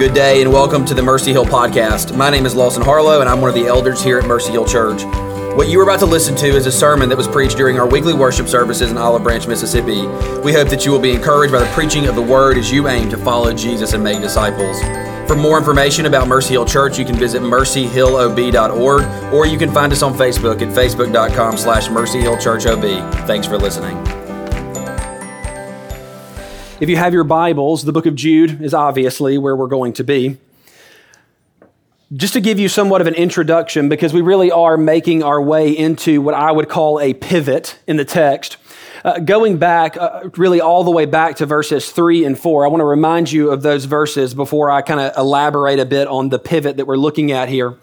Good day and welcome to the Mercy Hill podcast. My name is Lawson Harlow and I'm one of the elders here at Mercy Hill Church. What you are about to listen to is a sermon that was preached during our weekly worship services in Olive Branch, Mississippi. We hope that you will be encouraged by the preaching of the word as you aim to follow Jesus and make disciples. For more information about Mercy Hill Church, you can visit mercyhillob.org or you can find us on Facebook at facebook.com slash mercyhillchurchob. Thanks for listening. If you have your Bibles, the book of Jude is obviously where we're going to be. Just to give you somewhat of an introduction, because we really are making our way into what I would call a pivot in the text. Uh, going back, uh, really all the way back to verses three and four, I want to remind you of those verses before I kind of elaborate a bit on the pivot that we're looking at here.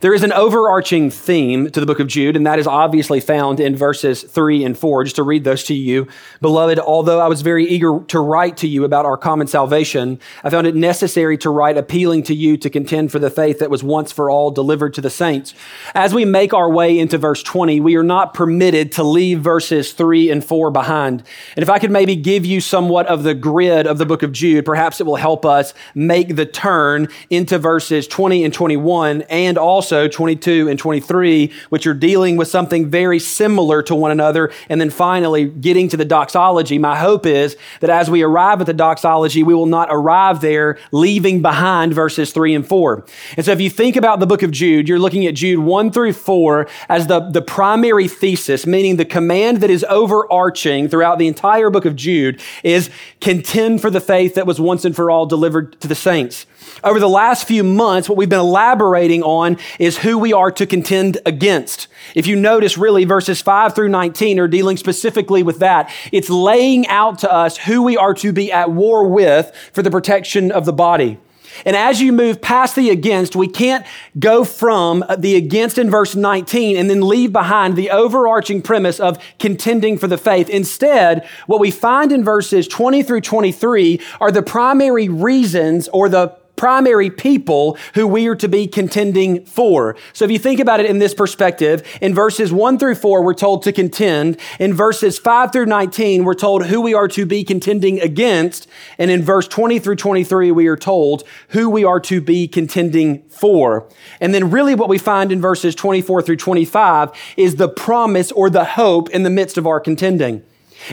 There is an overarching theme to the book of Jude, and that is obviously found in verses 3 and 4. Just to read those to you. Beloved, although I was very eager to write to you about our common salvation, I found it necessary to write appealing to you to contend for the faith that was once for all delivered to the saints. As we make our way into verse 20, we are not permitted to leave verses 3 and 4 behind. And if I could maybe give you somewhat of the grid of the book of Jude, perhaps it will help us make the turn into verses 20 and 21 and also also 22 and 23, which are dealing with something very similar to one another. And then finally, getting to the doxology. My hope is that as we arrive at the doxology, we will not arrive there leaving behind verses 3 and 4. And so if you think about the book of Jude, you're looking at Jude 1 through 4 as the, the primary thesis, meaning the command that is overarching throughout the entire book of Jude is contend for the faith that was once and for all delivered to the saints. Over the last few months, what we've been elaborating on is who we are to contend against. If you notice, really, verses 5 through 19 are dealing specifically with that. It's laying out to us who we are to be at war with for the protection of the body. And as you move past the against, we can't go from the against in verse 19 and then leave behind the overarching premise of contending for the faith. Instead, what we find in verses 20 through 23 are the primary reasons or the primary people who we are to be contending for. So if you think about it in this perspective, in verses 1 through 4, we're told to contend. In verses 5 through 19, we're told who we are to be contending against. And in verse 20 through 23, we are told who we are to be contending for. And then really what we find in verses 24 through 25 is the promise or the hope in the midst of our contending.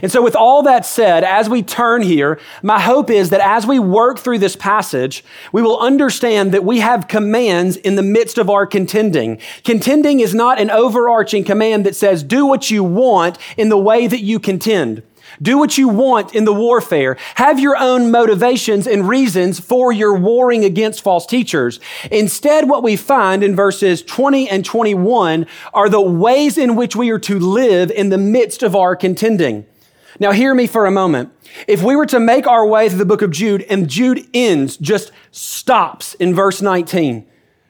And so, with all that said, as we turn here, my hope is that as we work through this passage, we will understand that we have commands in the midst of our contending. Contending is not an overarching command that says, do what you want in the way that you contend. Do what you want in the warfare. Have your own motivations and reasons for your warring against false teachers. Instead, what we find in verses 20 and 21 are the ways in which we are to live in the midst of our contending. Now, hear me for a moment. If we were to make our way through the book of Jude and Jude ends, just stops in verse 19,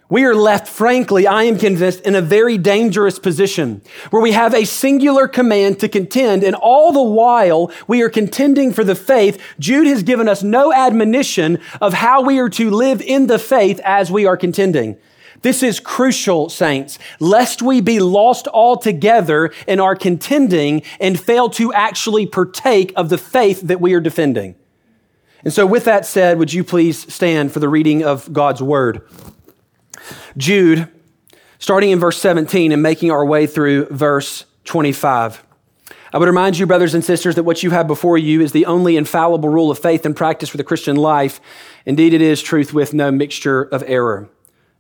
we are left, frankly, I am convinced, in a very dangerous position where we have a singular command to contend, and all the while we are contending for the faith. Jude has given us no admonition of how we are to live in the faith as we are contending. This is crucial, saints, lest we be lost altogether in our contending and fail to actually partake of the faith that we are defending. And so, with that said, would you please stand for the reading of God's word? Jude, starting in verse 17 and making our way through verse 25. I would remind you, brothers and sisters, that what you have before you is the only infallible rule of faith and practice for the Christian life. Indeed, it is truth with no mixture of error.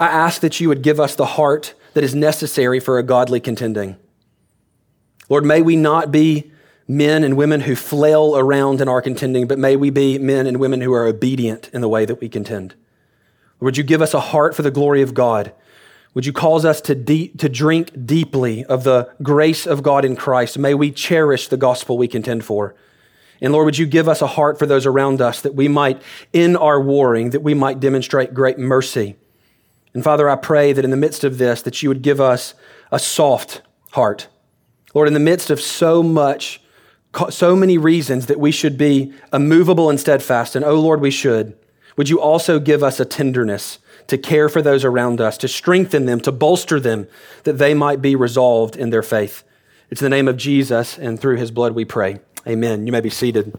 I ask that you would give us the heart that is necessary for a godly contending. Lord, may we not be men and women who flail around in our contending, but may we be men and women who are obedient in the way that we contend. Would you give us a heart for the glory of God? Would you cause us to, de- to drink deeply of the grace of God in Christ? May we cherish the gospel we contend for. And Lord, would you give us a heart for those around us that we might, in our warring, that we might demonstrate great mercy. And Father, I pray that in the midst of this, that you would give us a soft heart. Lord, in the midst of so much, so many reasons that we should be immovable and steadfast, and oh Lord, we should, would you also give us a tenderness to care for those around us, to strengthen them, to bolster them, that they might be resolved in their faith. It's in the name of Jesus and through his blood we pray. Amen. You may be seated.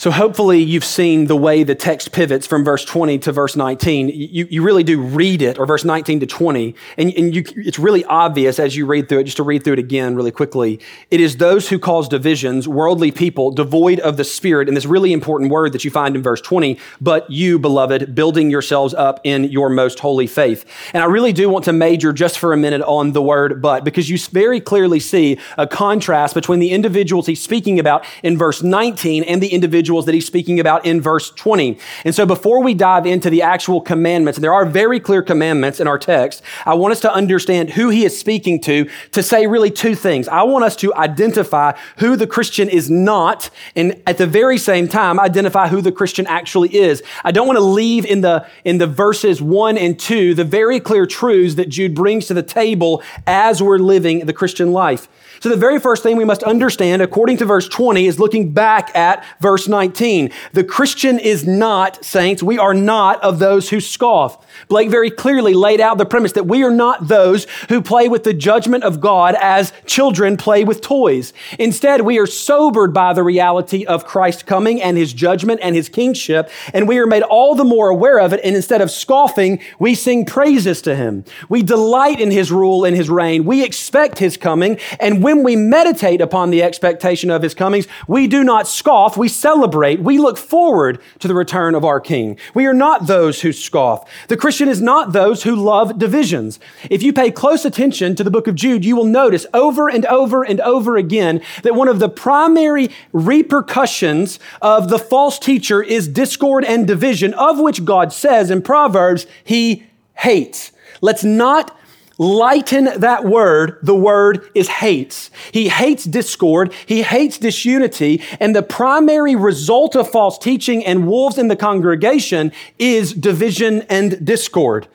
So, hopefully, you've seen the way the text pivots from verse 20 to verse 19. You, you really do read it, or verse 19 to 20, and, and you, it's really obvious as you read through it, just to read through it again really quickly. It is those who cause divisions, worldly people, devoid of the Spirit, and this really important word that you find in verse 20, but you, beloved, building yourselves up in your most holy faith. And I really do want to major just for a minute on the word but, because you very clearly see a contrast between the individuals he's speaking about in verse 19 and the individuals individuals that he's speaking about in verse 20. And so before we dive into the actual commandments, and there are very clear commandments in our text, I want us to understand who he is speaking to to say really two things. I want us to identify who the Christian is not, and at the very same time, identify who the Christian actually is. I don't want to leave in the, in the verses one and two the very clear truths that Jude brings to the table as we're living the Christian life. So the very first thing we must understand, according to verse 20, is looking back at verse 19. The Christian is not, saints, we are not of those who scoff. Blake very clearly laid out the premise that we are not those who play with the judgment of God as children play with toys. Instead, we are sobered by the reality of Christ coming and his judgment and his kingship, and we are made all the more aware of it. And instead of scoffing, we sing praises to him. We delight in his rule and his reign. We expect his coming, and when we meditate upon the expectation of his comings, we do not scoff, we celebrate, we look forward to the return of our King. We are not those who scoff. The Christian is not those who love divisions. If you pay close attention to the book of Jude, you will notice over and over and over again that one of the primary repercussions of the false teacher is discord and division, of which God says in Proverbs, he hates. Let's not lighten that word, the word is hates. He hates discord. He hates disunity. And the primary result of false teaching and wolves in the congregation is division and discord.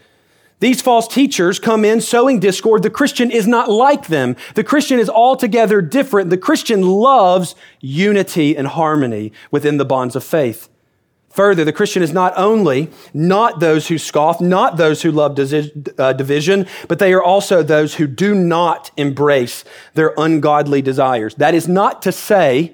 These false teachers come in sowing discord. The Christian is not like them. The Christian is altogether different. The Christian loves unity and harmony within the bonds of faith. Further, the Christian is not only not those who scoff, not those who love uh, division, but they are also those who do not embrace their ungodly desires. That is not to say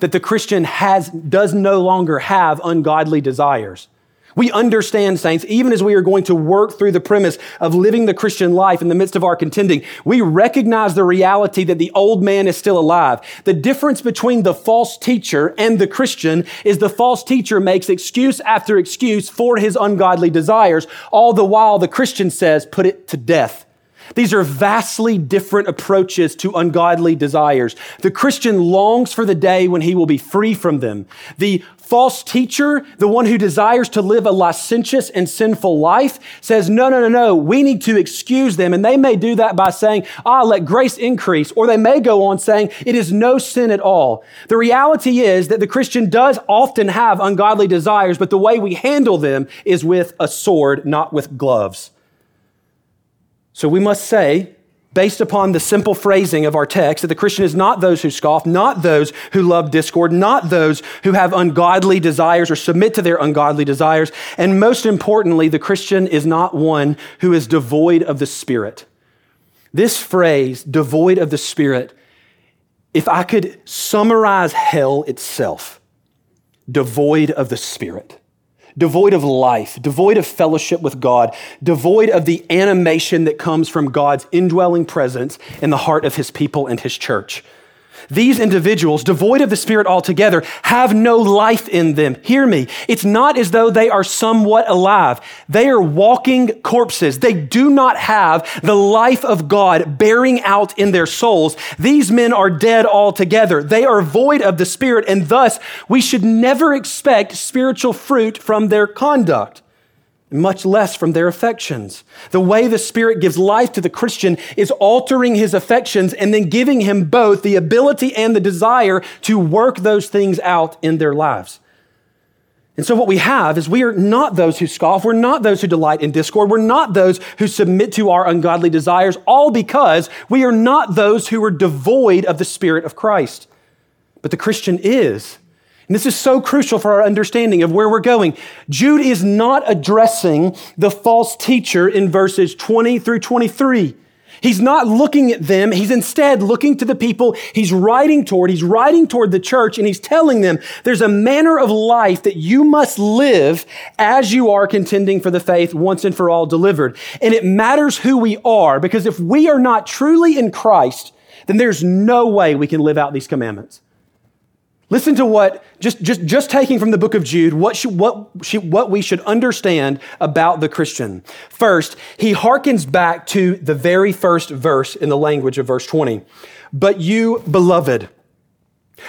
that the Christian has, does no longer have ungodly desires. We understand, saints, even as we are going to work through the premise of living the Christian life in the midst of our contending, we recognize the reality that the old man is still alive. The difference between the false teacher and the Christian is the false teacher makes excuse after excuse for his ungodly desires, all the while the Christian says, put it to death. These are vastly different approaches to ungodly desires. The Christian longs for the day when he will be free from them. The false teacher, the one who desires to live a licentious and sinful life, says, no, no, no, no, we need to excuse them. And they may do that by saying, ah, let grace increase. Or they may go on saying, it is no sin at all. The reality is that the Christian does often have ungodly desires, but the way we handle them is with a sword, not with gloves. So we must say, based upon the simple phrasing of our text, that the Christian is not those who scoff, not those who love discord, not those who have ungodly desires or submit to their ungodly desires. And most importantly, the Christian is not one who is devoid of the Spirit. This phrase, devoid of the Spirit, if I could summarize hell itself, devoid of the Spirit devoid of life, devoid of fellowship with God, devoid of the animation that comes from God's indwelling presence in the heart of his people and his church. These individuals, devoid of the Spirit altogether, have no life in them. Hear me. It's not as though they are somewhat alive. They are walking corpses. They do not have the life of God bearing out in their souls. These men are dead altogether. They are void of the Spirit, and thus we should never expect spiritual fruit from their conduct much less from their affections. The way the Spirit gives life to the Christian is altering his affections and then giving him both the ability and the desire to work those things out in their lives. And so, what we have is we are not those who scoff. We're not those who delight in discord. We're not those who submit to our ungodly desires, all because we are not those who are devoid of the Spirit of Christ. But the Christian is and this is so crucial for our understanding of where we're going. Jude is not addressing the false teacher in verses 20 through 23. He's not looking at them. He's instead looking to the people he's writing toward. He's writing toward the church and he's telling them there's a manner of life that you must live as you are contending for the faith once and for all delivered. And it matters who we are because if we are not truly in Christ, then there's no way we can live out these commandments. Listen to what, just, just, just taking from the book of Jude, what, what, what we should understand about the Christian. First, he harkens back to the very first verse in the language of verse 20. But you, beloved,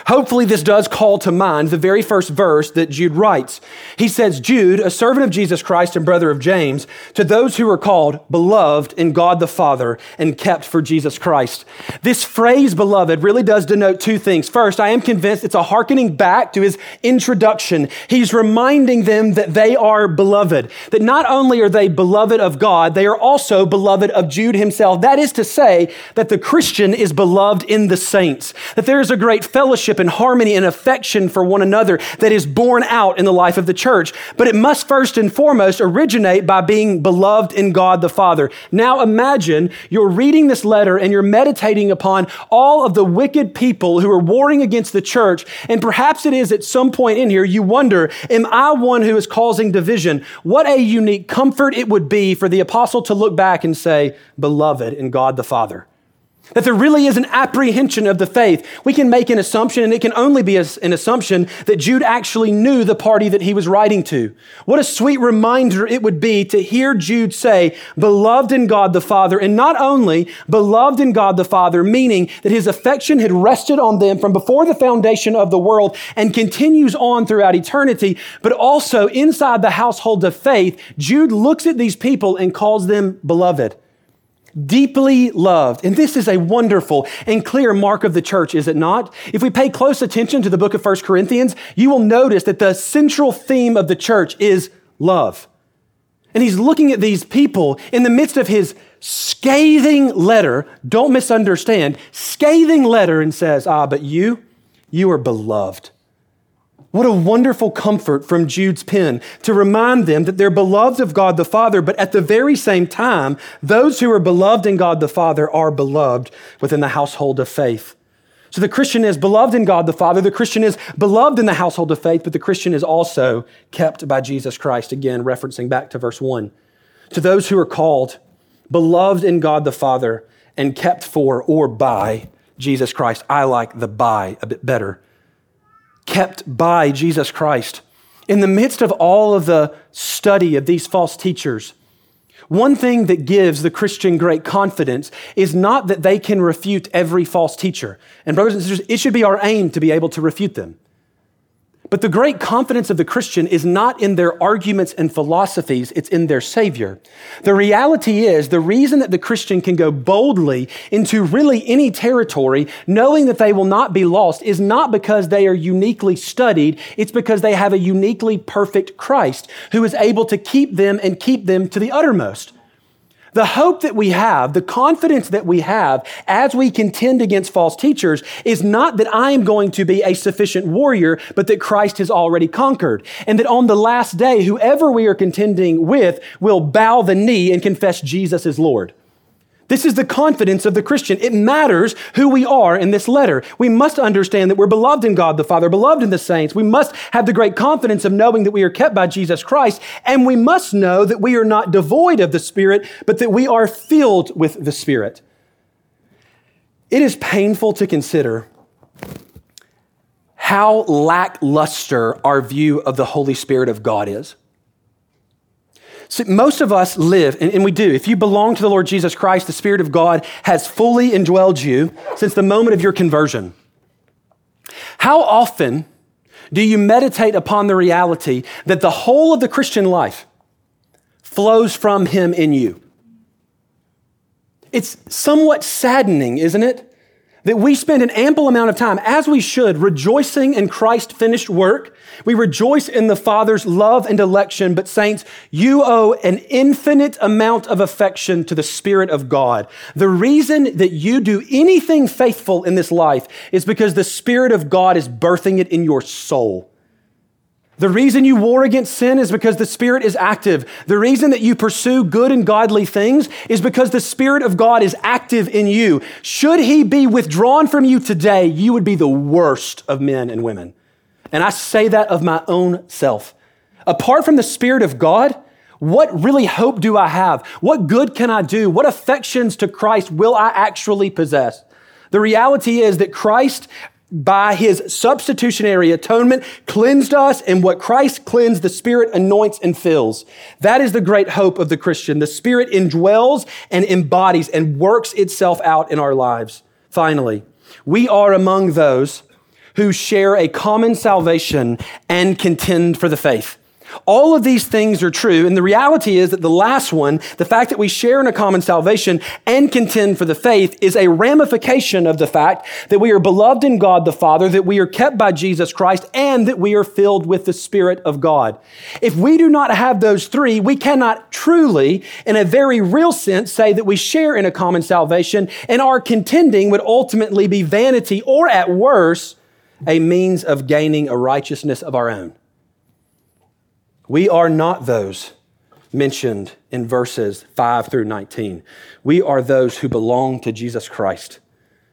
Hopefully, this does call to mind the very first verse that Jude writes. He says, Jude, a servant of Jesus Christ and brother of James, to those who are called beloved in God the Father and kept for Jesus Christ. This phrase, beloved, really does denote two things. First, I am convinced it's a hearkening back to his introduction. He's reminding them that they are beloved, that not only are they beloved of God, they are also beloved of Jude himself. That is to say, that the Christian is beloved in the saints, that there is a great fellowship fellowship and harmony and affection for one another that is born out in the life of the church. But it must first and foremost originate by being beloved in God the Father. Now imagine you're reading this letter and you're meditating upon all of the wicked people who are warring against the church. And perhaps it is at some point in here you wonder, am I one who is causing division? What a unique comfort it would be for the apostle to look back and say, beloved in God the Father. That there really is an apprehension of the faith. We can make an assumption, and it can only be an assumption that Jude actually knew the party that he was writing to. What a sweet reminder it would be to hear Jude say, beloved in God the Father, and not only beloved in God the Father, meaning that his affection had rested on them from before the foundation of the world and continues on throughout eternity, but also inside the household of faith, Jude looks at these people and calls them beloved deeply loved. And this is a wonderful and clear mark of the church, is it not? If we pay close attention to the book of 1 Corinthians, you will notice that the central theme of the church is love. And he's looking at these people in the midst of his scathing letter, don't misunderstand, scathing letter, and says, Ah, but you, you are beloved. What a wonderful comfort from Jude's pen to remind them that they're beloved of God the Father, but at the very same time, those who are beloved in God the Father are beloved within the household of faith. So the Christian is beloved in God the Father, the Christian is beloved in the household of faith, but the Christian is also kept by Jesus Christ. Again, referencing back to verse 1. To those who are called, beloved in God the Father, and kept for or by Jesus Christ. I like the by a bit better kept by Jesus Christ. In the midst of all of the study of these false teachers, one thing that gives the Christian great confidence is not that they can refute every false teacher. And, brothers and sisters, it should be our aim to be able to refute them. But the great confidence of the Christian is not in their arguments and philosophies, it's in their Savior. The reality is, the reason that the Christian can go boldly into really any territory, knowing that they will not be lost, is not because they are uniquely studied, it's because they have a uniquely perfect Christ who is able to keep them and keep them to the uttermost. The hope that we have, the confidence that we have as we contend against false teachers is not that I am going to be a sufficient warrior, but that Christ has already conquered. And that on the last day, whoever we are contending with will bow the knee and confess Jesus is Lord. This is the confidence of the Christian. It matters who we are in this letter. We must understand that we're beloved in God the Father, beloved in the saints. We must have the great confidence of knowing that we are kept by Jesus Christ. And we must know that we are not devoid of the Spirit, but that we are filled with the Spirit. It is painful to consider how lackluster our view of the Holy Spirit of God is. Most of us live, and, and, we do. If you belong to the Lord Jesus Christ, the Spirit of God has fully indwelled you since the moment of your conversion. How often do you meditate upon the reality that the whole of the Christian life flows from Him in you? It's somewhat saddening, isn't it? That we spend an ample amount of time, as we should, rejoicing in Christ's finished work. We rejoice in the Father's love and election, but saints, you owe an infinite amount of affection to the Spirit of God. The reason that you do anything faithful in this life is because the Spirit of God is birthing it in your soul. The reason you war against sin is because the Spirit is active. The reason that you pursue good and godly things is because the Spirit of God is active in you. Should He be withdrawn from you today, you would be the worst of men and women. And I say that of my own self. Apart from the Spirit of God, what really hope do I have? What good can I do? What affections to Christ will I actually possess? The reality is that Christ by his substitutionary atonement cleansed us, and what Christ cleansed, the Spirit anoints and fills. That is the great hope of the Christian. The Spirit indwells and embodies and works itself out in our lives. Finally, we are among those who share a common salvation and contend for the faith. All of these things are true. And the reality is that the last one, the fact that we share in a common salvation and contend for the faith, is a ramification of the fact that we are beloved in God the Father, that we are kept by Jesus Christ, and that we are filled with the Spirit of God. If we do not have those three, we cannot truly, in a very real sense, say that we share in a common salvation, and our contending would ultimately be vanity or, at worst, a means of gaining a righteousness of our own. We are not those mentioned in verses 5 through 19. We are those who belong to Jesus Christ,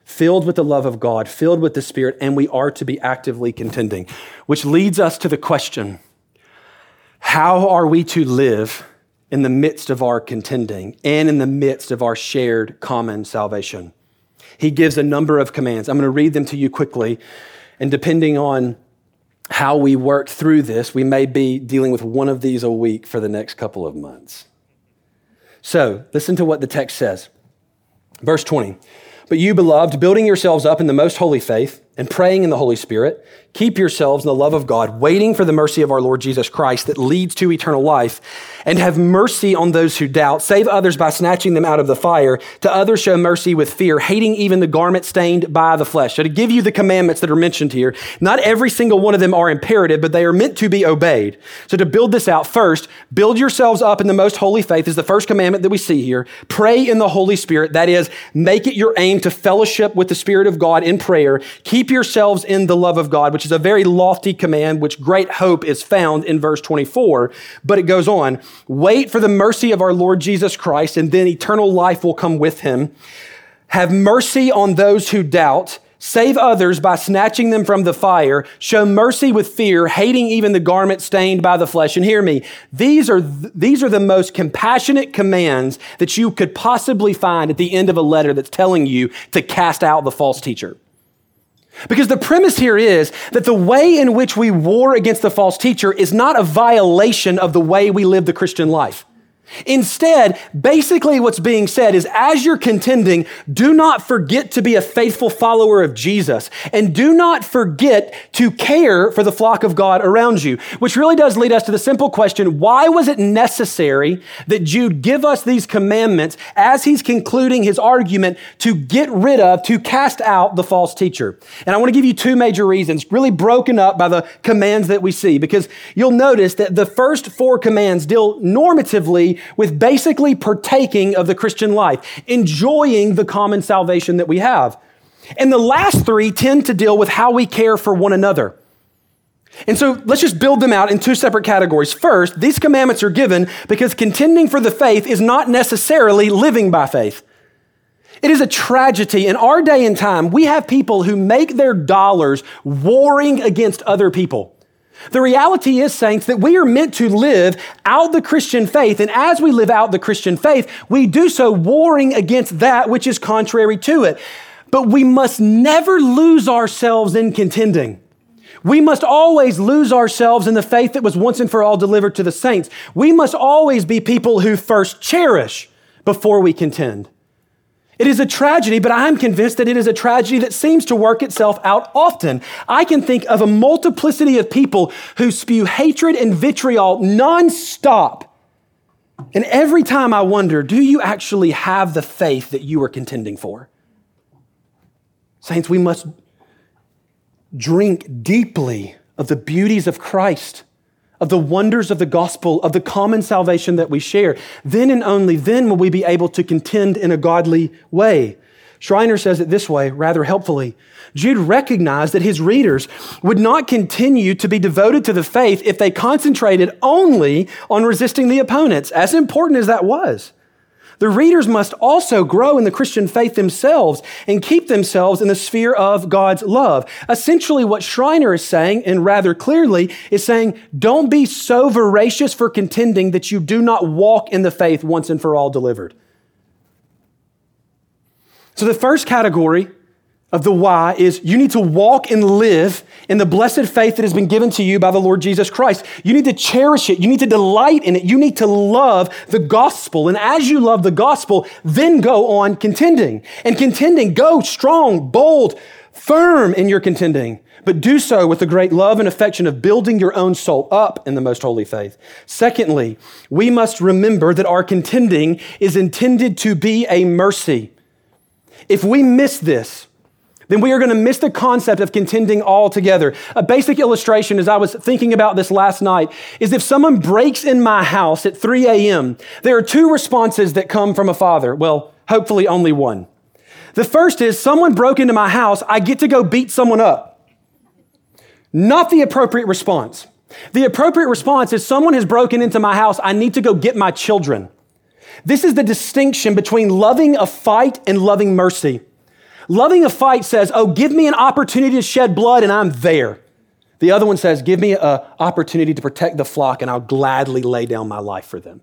filled with the love of God, filled with the Spirit, and we are to be actively contending, which leads us to the question how are we to live in the midst of our contending and in the midst of our shared common salvation? He gives a number of commands. I'm going to read them to you quickly, and depending on how we work through this, we may be dealing with one of these a week for the next couple of months. So, listen to what the text says. Verse 20. But you, beloved, building yourselves up in the most holy faith and praying in the Holy Spirit, keep yourselves in the love of God, waiting for the mercy of our Lord Jesus Christ that leads to eternal life, and have mercy on those who doubt. Save others by snatching them out of the fire. To others, show mercy with fear, hating even the garment stained by the flesh. So, to give you the commandments that are mentioned here, not every single one of them are imperative, but they are meant to be obeyed. So, to build this out, first, build yourselves up in the most holy faith is the first commandment that we see here. Pray in the Holy Spirit. That is, make it your aim to fellowship with the Spirit of God in prayer. Keep yourselves in the love of God, which is a very lofty command, which great hope is found in verse 24. But it goes on wait for the mercy of our Lord Jesus Christ, and then eternal life will come with him. Have mercy on those who doubt. Save others by snatching them from the fire. Show mercy with fear, hating even the garment stained by the flesh. And hear me, these are, th- these are the most compassionate commands that you could possibly find at the end of a letter that's telling you to cast out the false teacher. Because the premise here is that the way in which we war against the false teacher is not a violation of the way we live the Christian life. Instead, basically what's being said is as you're contending, do not forget to be a faithful follower of Jesus and do not forget to care for the flock of God around you, which really does lead us to the simple question, why was it necessary that Jude give us these commandments as he's concluding his argument to get rid of, to cast out the false teacher? And I want to give you two major reasons, really broken up by the commands that we see, because you'll notice that the first four commands deal normatively with basically partaking of the Christian life, enjoying the common salvation that we have. And the last three tend to deal with how we care for one another. And so let's just build them out in two separate categories. First, these commandments are given because contending for the faith is not necessarily living by faith. It is a tragedy. In our day and time, we have people who make their dollars warring against other people. The reality is, saints, that we are meant to live out the Christian faith. And as we live out the Christian faith, we do so warring against that which is contrary to it. But we must never lose ourselves in contending. We must always lose ourselves in the faith that was once and for all delivered to the saints. We must always be people who first cherish before we contend. It is a tragedy, but I'm convinced that it is a tragedy that seems to work itself out often. I can think of a multiplicity of people who spew hatred and vitriol nonstop. And every time I wonder, do you actually have the faith that you are contending for? Saints, we must drink deeply of the beauties of Christ, of the wonders of the gospel, of the common salvation that we share. Then and only then will we be able to contend in a godly way. Schreiner says it this way, rather helpfully. Jude recognized that his readers would not continue to be devoted to the faith if they concentrated only on resisting the opponents, as important as that was. The readers must also grow in the Christian faith themselves and keep themselves in the sphere of God's love. Essentially, what Schreiner is saying, and rather clearly, is saying, don't be so voracious for contending that you do not walk in the faith once and for all delivered. So, the first category of the why is you need to walk and live in the blessed faith that has been given to you by the Lord Jesus Christ. You need to cherish it. You need to delight in it. You need to love the gospel. And as you love the gospel, then go on contending. And contending, go strong, bold, firm in your contending. But do so with the great love and affection of building your own soul up in the most holy faith. Secondly, we must remember that our contending is intended to be a mercy. If we miss this, then we are going to miss the concept of contending altogether. A basic illustration, as I was thinking about this last night, is if someone breaks in my house at 3 a.m., there are two responses that come from a father. Well, hopefully only one. The first is someone broke into my house, I get to go beat someone up. Not the appropriate response. The appropriate response is someone has broken into my house, I need to go get my children. This is the distinction between loving a fight and loving mercy. Loving a fight says, Oh, give me an opportunity to shed blood and I'm there. The other one says, Give me an opportunity to protect the flock and I'll gladly lay down my life for them.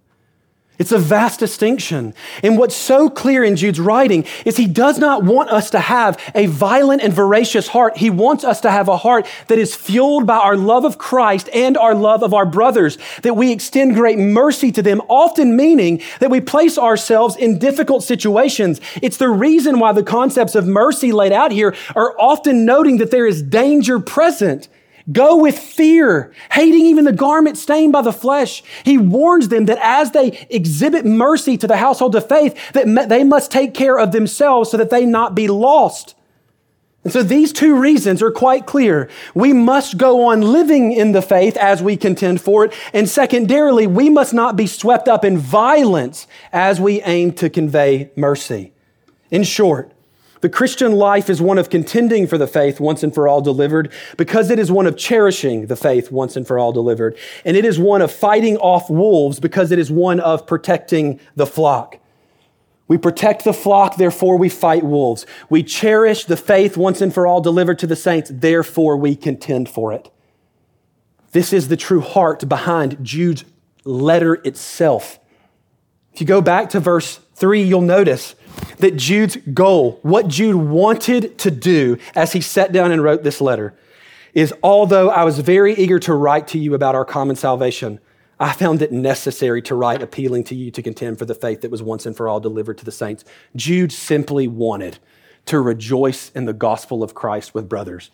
It's a vast distinction. And what's so clear in Jude's writing is he does not want us to have a violent and voracious heart. He wants us to have a heart that is fueled by our love of Christ and our love of our brothers, that we extend great mercy to them, often meaning that we place ourselves in difficult situations. It's the reason why the concepts of mercy laid out here are often noting that there is danger present. Go with fear, hating even the garment stained by the flesh. He warns them that as they exhibit mercy to the household of faith, that they must take care of themselves so that they not be lost. And so these two reasons are quite clear. We must go on living in the faith as we contend for it. And secondarily, we must not be swept up in violence as we aim to convey mercy. In short, the Christian life is one of contending for the faith once and for all delivered because it is one of cherishing the faith once and for all delivered. And it is one of fighting off wolves because it is one of protecting the flock. We protect the flock, therefore we fight wolves. We cherish the faith once and for all delivered to the saints, therefore we contend for it. This is the true heart behind Jude's letter itself. If you go back to verse 3, you'll notice that Jude's goal, what Jude wanted to do as he sat down and wrote this letter, is although I was very eager to write to you about our common salvation, I found it necessary to write appealing to you to contend for the faith that was once and for all delivered to the saints. Jude simply wanted to rejoice in the gospel of Christ with brothers.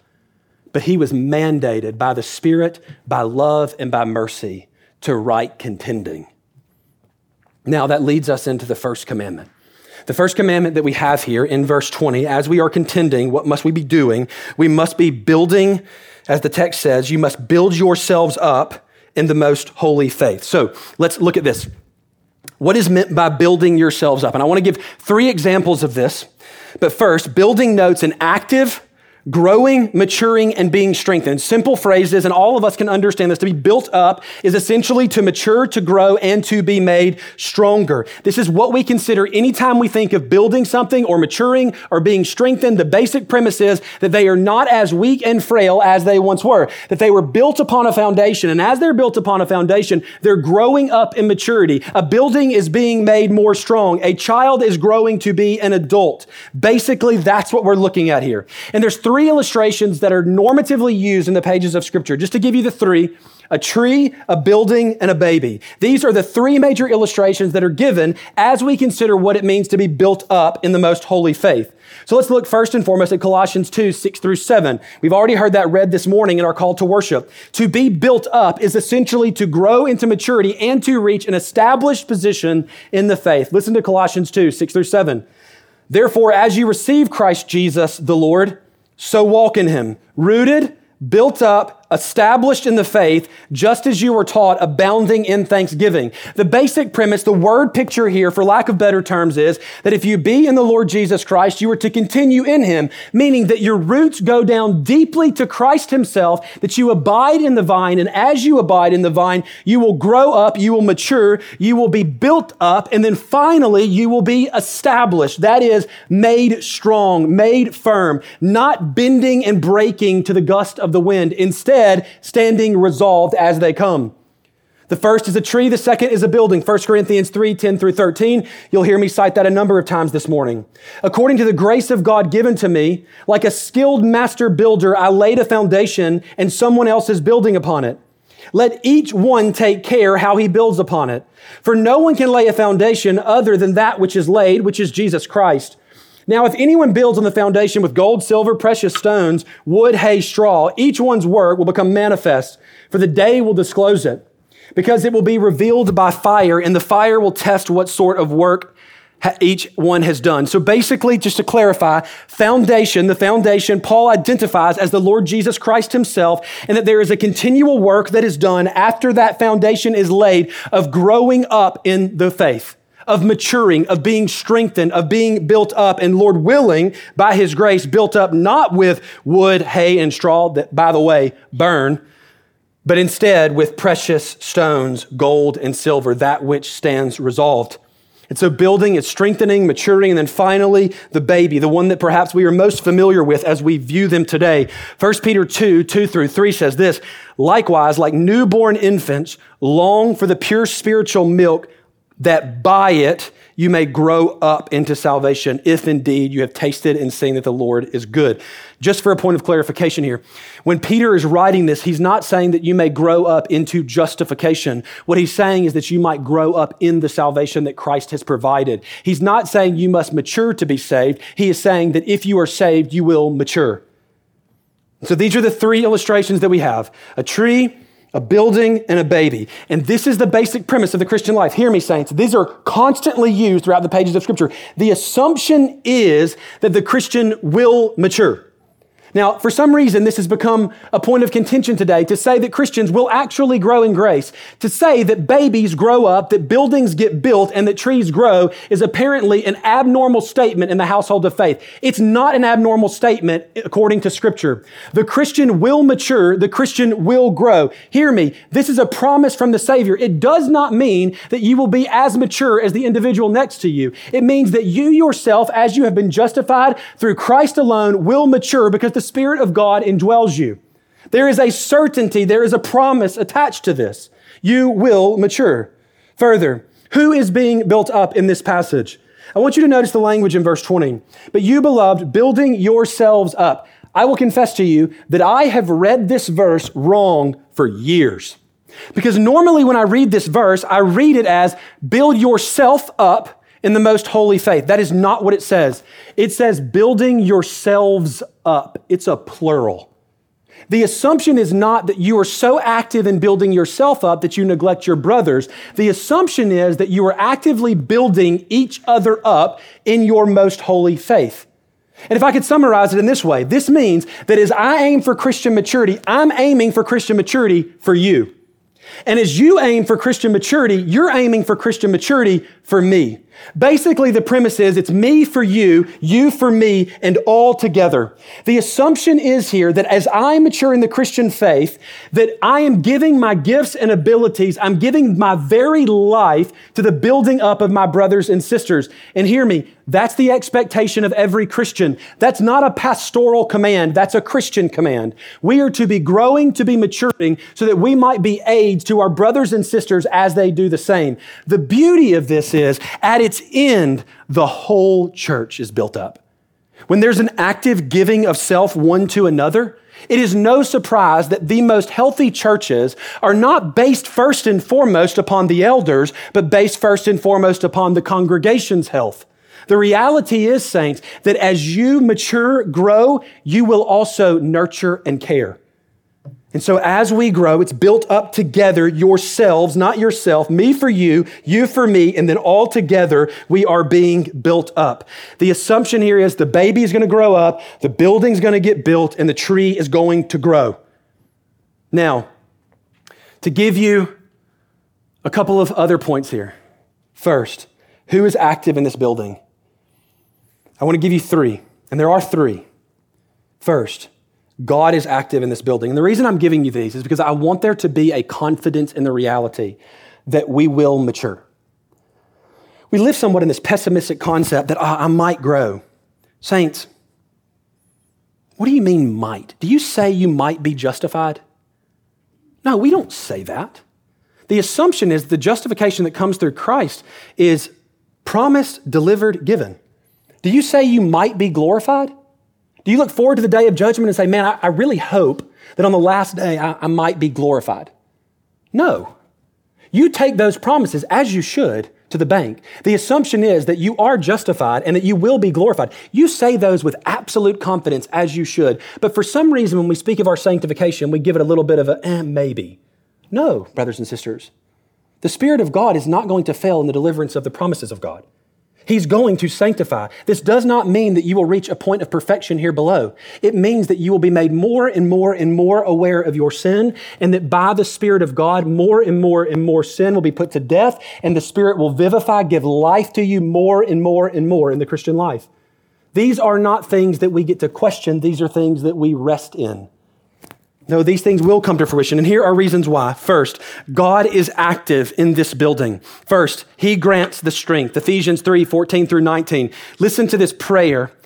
But he was mandated by the Spirit, by love, and by mercy to write contending. Now that leads us into the first commandment. The first commandment that we have here in verse 20, as we are contending, what must we be doing? We must be building, as the text says, you must build yourselves up in the most holy faith. So let's look at this. What is meant by building yourselves up? And I want to give three examples of this. But first, building notes an active, growing, maturing, and being strengthened. Simple phrases, and all of us can understand this. To be built up is essentially to mature, to grow, and to be made stronger. This is what we consider anytime we think of building something or maturing or being strengthened. The basic premise is that they are not as weak and frail as they once were, that they were built upon a foundation. And as they're built upon a foundation, they're growing up in maturity. A building is being made more strong. A child is growing to be an adult. Basically, that's what we're looking at here. And there's three three illustrations that are normatively used in the pages of Scripture. Just to give you the three a tree, a building, and a baby. These are the three major illustrations that are given as we consider what it means to be built up in the most holy faith. So let's look first and foremost at Colossians 2, 6 through 7. We've already heard that read this morning in our call to worship. To be built up is essentially to grow into maturity and to reach an established position in the faith. Listen to Colossians 2, 6 through 7. Therefore, as you receive Christ Jesus the Lord, so walk in him, rooted, built up, established in the faith, just as you were taught, abounding in thanksgiving. The basic premise, the word picture here, for lack of better terms, is that if you be in the Lord Jesus Christ, you are to continue in him, meaning that your roots go down deeply to Christ himself, that you abide in the vine, and as you abide in the vine, you will grow up, you will mature, you will be built up, and then finally you will be established. That is, made strong, made firm, not bending and breaking to the gust of the wind. Instead, standing resolved as they come. The first is a tree, the second is a building. 1 Corinthians 3 10 through 13. You'll hear me cite that a number of times this morning. According to the grace of God given to me, like a skilled master builder, I laid a foundation and someone else is building upon it. Let each one take care how he builds upon it. For no one can lay a foundation other than that which is laid, which is Jesus Christ. Now, if anyone builds on the foundation with gold, silver, precious stones, wood, hay, straw, each one's work will become manifest, for the day will disclose it, because it will be revealed by fire, and the fire will test what sort of work each one has done. So basically, just to clarify, foundation, the foundation Paul identifies as the Lord Jesus Christ himself, and that there is a continual work that is done after that foundation is laid of growing up in the faith of maturing, of being strengthened, of being built up, and Lord willing, by His grace, built up not with wood, hay, and straw that, by the way, burn, but instead with precious stones, gold and silver, that which stands resolved. And so building is strengthening, maturing, and then finally the baby, the one that perhaps we are most familiar with as we view them today. 1 Peter 2, 2 through 3 says this, likewise, like newborn infants, long for the pure spiritual milk that by it you may grow up into salvation, if indeed you have tasted and seen that the Lord is good. Just for a point of clarification here, when Peter is writing this, he's not saying that you may grow up into justification. What he's saying is that you might grow up in the salvation that Christ has provided. He's not saying you must mature to be saved. He is saying that if you are saved, you will mature. So these are the three illustrations that we have a tree, a building and a baby. And this is the basic premise of the Christian life. Hear me, saints. These are constantly used throughout the pages of Scripture. The assumption is that the Christian will mature. Now, for some reason, this has become a point of contention today to say that Christians will actually grow in grace. To say that babies grow up, that buildings get built, and that trees grow is apparently an abnormal statement in the household of faith. It's not an abnormal statement according to Scripture. The Christian will mature, the Christian will grow. Hear me, this is a promise from the Savior. It does not mean that you will be as mature as the individual next to you. It means that you yourself, as you have been justified through Christ alone, will mature because the Spirit of God indwells you. There is a certainty, there is a promise attached to this. You will mature. Further, who is being built up in this passage? I want you to notice the language in verse 20. But you, beloved, building yourselves up. I will confess to you that I have read this verse wrong for years. Because normally when I read this verse, I read it as build yourself up in the most holy faith. That is not what it says. It says building yourselves up. It's a plural. The assumption is not that you are so active in building yourself up that you neglect your brothers. The assumption is that you are actively building each other up in your most holy faith. And if I could summarize it in this way, this means that as I aim for Christian maturity, I'm aiming for Christian maturity for you. And as you aim for Christian maturity, you're aiming for Christian maturity for me. Basically, the premise is it's me for you, you for me, and all together. The assumption is here that as I mature in the Christian faith, that I am giving my gifts and abilities, I'm giving my very life to the building up of my brothers and sisters. And hear me, that's the expectation of every Christian. That's not a pastoral command, that's a Christian command. We are to be growing, to be maturing, so that we might be aids to our brothers and sisters as they do the same. The beauty of this is, at its end, the whole church is built up. when there's an active giving of self one to another, it is no surprise that the most healthy churches are not based first and foremost upon the elders, but based first and foremost upon the congregation's health. The reality is, saints, that as you mature, grow, you will also nurture and care. And so as we grow, it's built up together, yourselves, not yourself, me for you, you for me, and then all together we are being built up. The assumption here is the baby is going to grow up, the building's going to get built, and the tree is going to grow. Now, to give you a couple of other points here. First, who is active in this building? I want to give you three, and there are three. First, God is active in this building. And the reason I'm giving you these is because I want there to be a confidence in the reality that we will mature. We live somewhat in this pessimistic concept that oh, I might grow. Saints, what do you mean might? Do you say you might be justified? No, we don't say that. The assumption is the justification that comes through Christ is promised, delivered, given. Do you say you might be glorified? Do you look forward to the day of judgment and say, man, I, I really hope that on the last day I, I might be glorified? No. You take those promises, as you should, to the bank. The assumption is that you are justified and that you will be glorified. You say those with absolute confidence, as you should. But for some reason, when we speak of our sanctification, we give it a little bit of a eh, maybe. No, brothers and sisters. The Spirit of God is not going to fail in the deliverance of the promises of God. He's going to sanctify. This does not mean that you will reach a point of perfection here below. It means that you will be made more and more and more aware of your sin, and that by the Spirit of God, more and more and more sin will be put to death, and the Spirit will vivify, give life to you more and more and more in the Christian life. These are not things that we get to question, these are things that we rest in. No, these things will come to fruition. And here are reasons why. First, God is active in this building. First, He grants the strength. Ephesians 3 14 through 19. Listen to this prayer.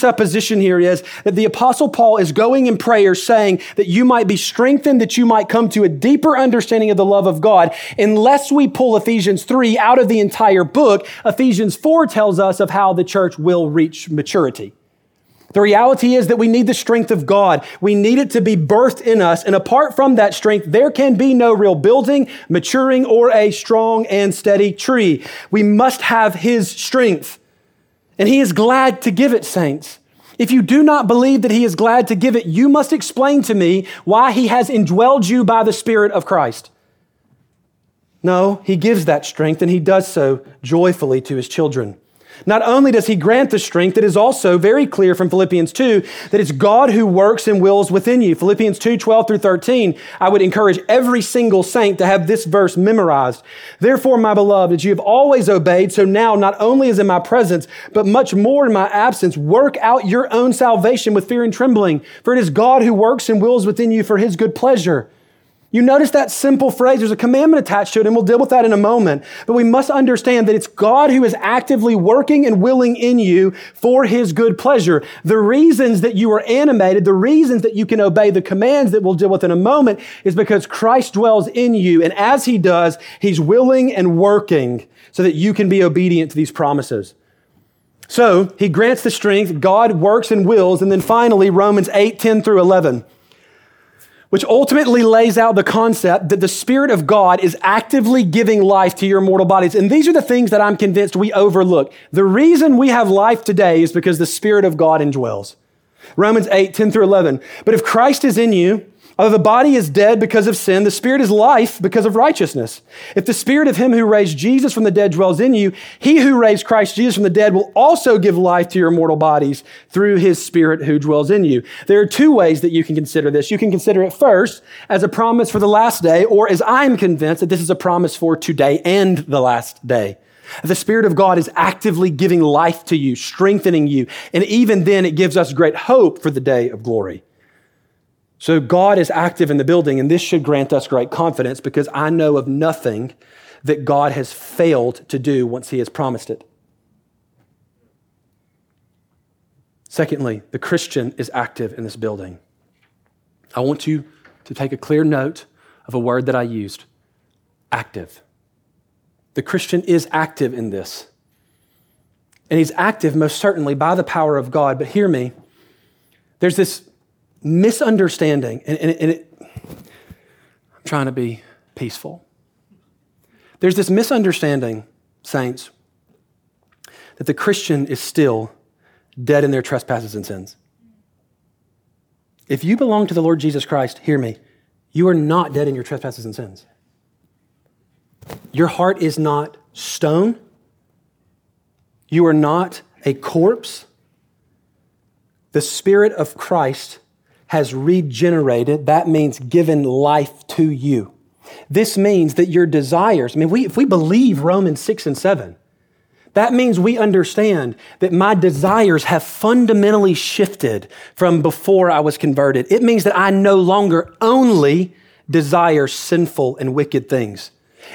presupposition here is that the Apostle Paul is going in prayer saying that you might be strengthened, that you might come to a deeper understanding of the love of God. Unless we pull Ephesians 3 out of the entire book, Ephesians 4 tells us of how the church will reach maturity. The reality is that we need the strength of God. We need it to be birthed in us. And apart from that strength, there can be no real building, maturing, or a strong and steady tree. We must have His strength. And He is glad to give it, saints. If you do not believe that He is glad to give it, you must explain to me why He has indwelled you by the Spirit of Christ. No, He gives that strength, and He does so joyfully to His children. Not only does he grant the strength, it is also very clear from Philippians 2 that it's God who works and wills within you. Philippians 2 12 through 13. I would encourage every single saint to have this verse memorized. Therefore, my beloved, as you have always obeyed, so now not only is in my presence, but much more in my absence, work out your own salvation with fear and trembling. For it is God who works and wills within you for his good pleasure. You notice that simple phrase, there's a commandment attached to it, and we'll deal with that in a moment. But we must understand that it's God who is actively working and willing in you for his good pleasure. The reasons that you are animated, the reasons that you can obey the commands that we'll deal with in a moment is because Christ dwells in you. And as he does, he's willing and working so that you can be obedient to these promises. So he grants the strength, God works and wills, and then finally, Romans 8, 10 through 11 which ultimately lays out the concept that the Spirit of God is actively giving life to your mortal bodies. And these are the things that I'm convinced we overlook. The reason we have life today is because the Spirit of God indwells. Romans 8, 10 through 11. But if Christ is in you, Although the body is dead because of sin, the spirit is life because of righteousness. If the spirit of him who raised Jesus from the dead dwells in you, he who raised Christ Jesus from the dead will also give life to your mortal bodies through his spirit who dwells in you. There are two ways that you can consider this. You can consider it first as a promise for the last day, or as I'm convinced that this is a promise for today and the last day. The Spirit of God is actively giving life to you, strengthening you, and even then it gives us great hope for the day of glory. So God is active in the building, and this should grant us great confidence because I know of nothing that God has failed to do once He has promised it. Secondly, the Christian is active in this building. I want you to take a clear note of a word that I used active. The Christian is active in this. And he's active most certainly by the power of God. But hear me, there's this misunderstanding, and, and, and it, I'm trying to be peaceful. There's this misunderstanding, saints, that the Christian is still dead in their trespasses and sins. If you belong to the Lord Jesus Christ, hear me, you are not dead in your trespasses and sins. Your heart is not stone. You are not a corpse. The Spirit of Christ has regenerated. That means given life to you. This means that your desires, I mean, we, if we believe Romans 6 and 7, that means we understand that my desires have fundamentally shifted from before I was converted. It means that I no longer only desire sinful and wicked things.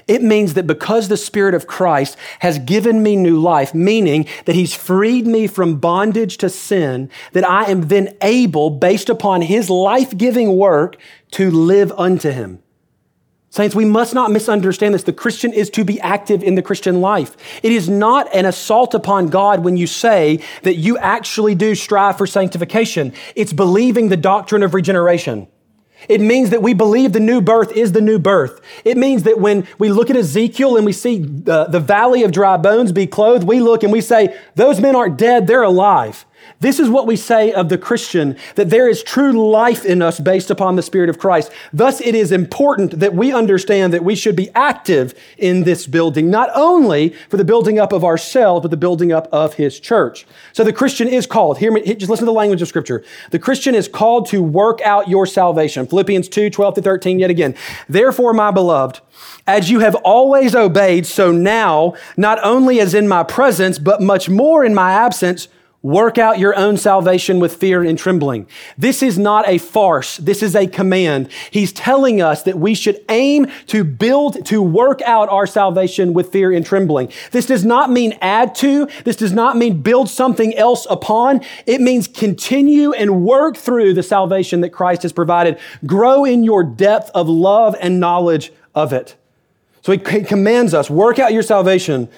It means that because the Spirit of Christ has given me new life, meaning that He's freed me from bondage to sin, that I am then able, based upon His life giving work, to live unto Him. Saints, we must not misunderstand this. The Christian is to be active in the Christian life. It is not an assault upon God when you say that you actually do strive for sanctification. It's believing the doctrine of regeneration. It means that we believe the new birth is the new birth. It means that when we look at Ezekiel and we see the, the valley of dry bones be clothed, we look and we say, those men aren't dead, they're alive. This is what we say of the Christian that there is true life in us based upon the Spirit of Christ. Thus, it is important that we understand that we should be active in this building, not only for the building up of ourselves, but the building up of His church. So the Christian is called, hear me, just listen to the language of Scripture. The Christian is called to work out your salvation. Philippians 2 12 to 13, yet again. Therefore, my beloved, as you have always obeyed, so now, not only as in my presence, but much more in my absence, Work out your own salvation with fear and trembling. This is not a farce. This is a command. He's telling us that we should aim to build, to work out our salvation with fear and trembling. This does not mean add to. This does not mean build something else upon. It means continue and work through the salvation that Christ has provided. Grow in your depth of love and knowledge of it. So he commands us, work out your salvation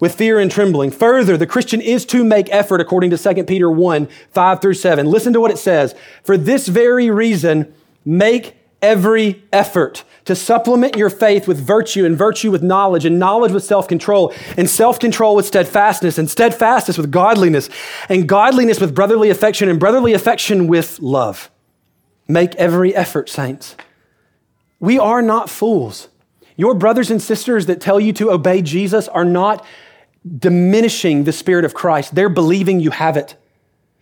with fear and trembling. Further, the Christian is to make effort according to 2 Peter 1 5 through 7. Listen to what it says. For this very reason, make every effort to supplement your faith with virtue, and virtue with knowledge, and knowledge with self control, and self control with steadfastness, and steadfastness with godliness, and godliness with brotherly affection, and brotherly affection with love. Make every effort, saints. We are not fools. Your brothers and sisters that tell you to obey Jesus are not diminishing the Spirit of Christ. They're believing you have it.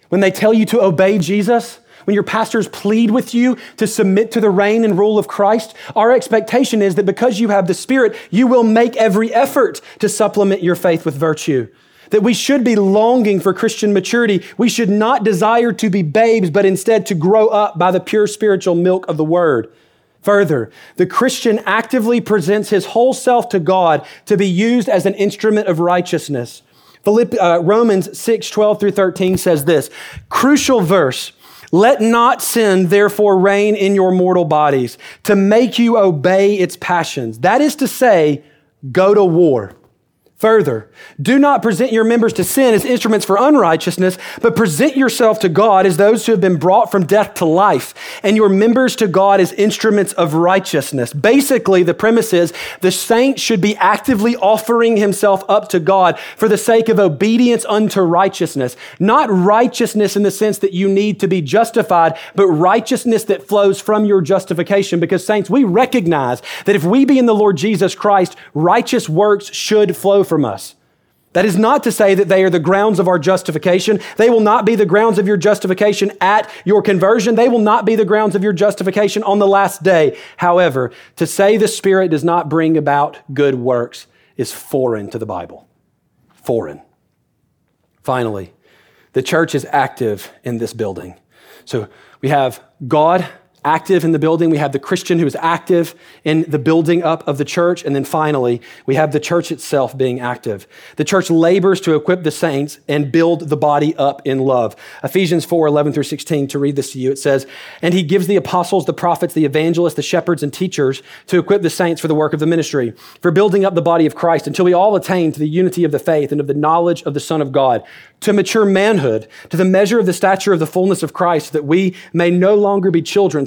When they tell you to obey Jesus, when your pastors plead with you to submit to the reign and rule of Christ, our expectation is that because you have the Spirit, you will make every effort to supplement your faith with virtue. That we should be longing for Christian maturity. We should not desire to be babes, but instead to grow up by the pure spiritual milk of the Word. Further, the Christian actively presents his whole self to God to be used as an instrument of righteousness. Uh, Romans 6, 12 through 13 says this crucial verse. Let not sin therefore reign in your mortal bodies to make you obey its passions. That is to say, go to war. Further, do not present your members to sin as instruments for unrighteousness, but present yourself to God as those who have been brought from death to life, and your members to God as instruments of righteousness. Basically, the premise is the saint should be actively offering himself up to God for the sake of obedience unto righteousness. Not righteousness in the sense that you need to be justified, but righteousness that flows from your justification. Because, saints, we recognize that if we be in the Lord Jesus Christ, righteous works should flow from us. That is not to say that they are the grounds of our justification. They will not be the grounds of your justification at your conversion. They will not be the grounds of your justification on the last day. However, to say the Spirit does not bring about good works is foreign to the Bible. foreign. Finally, the church is active in this building. So we have God active in the building. We have the Christian who is active in the building up of the church. And then finally, we have the church itself being active. The church labors to equip the saints and build the body up in love. Ephesians 4 11 through 16, to read this to you, it says, And he gives the apostles, the prophets, the evangelists, the shepherds, and teachers to equip the saints for the work of the ministry, for building up the body of Christ until we all attain to the unity of the faith and of the knowledge of the Son of God to mature manhood, to the measure of the stature of the fullness of Christ, that we may no longer be children,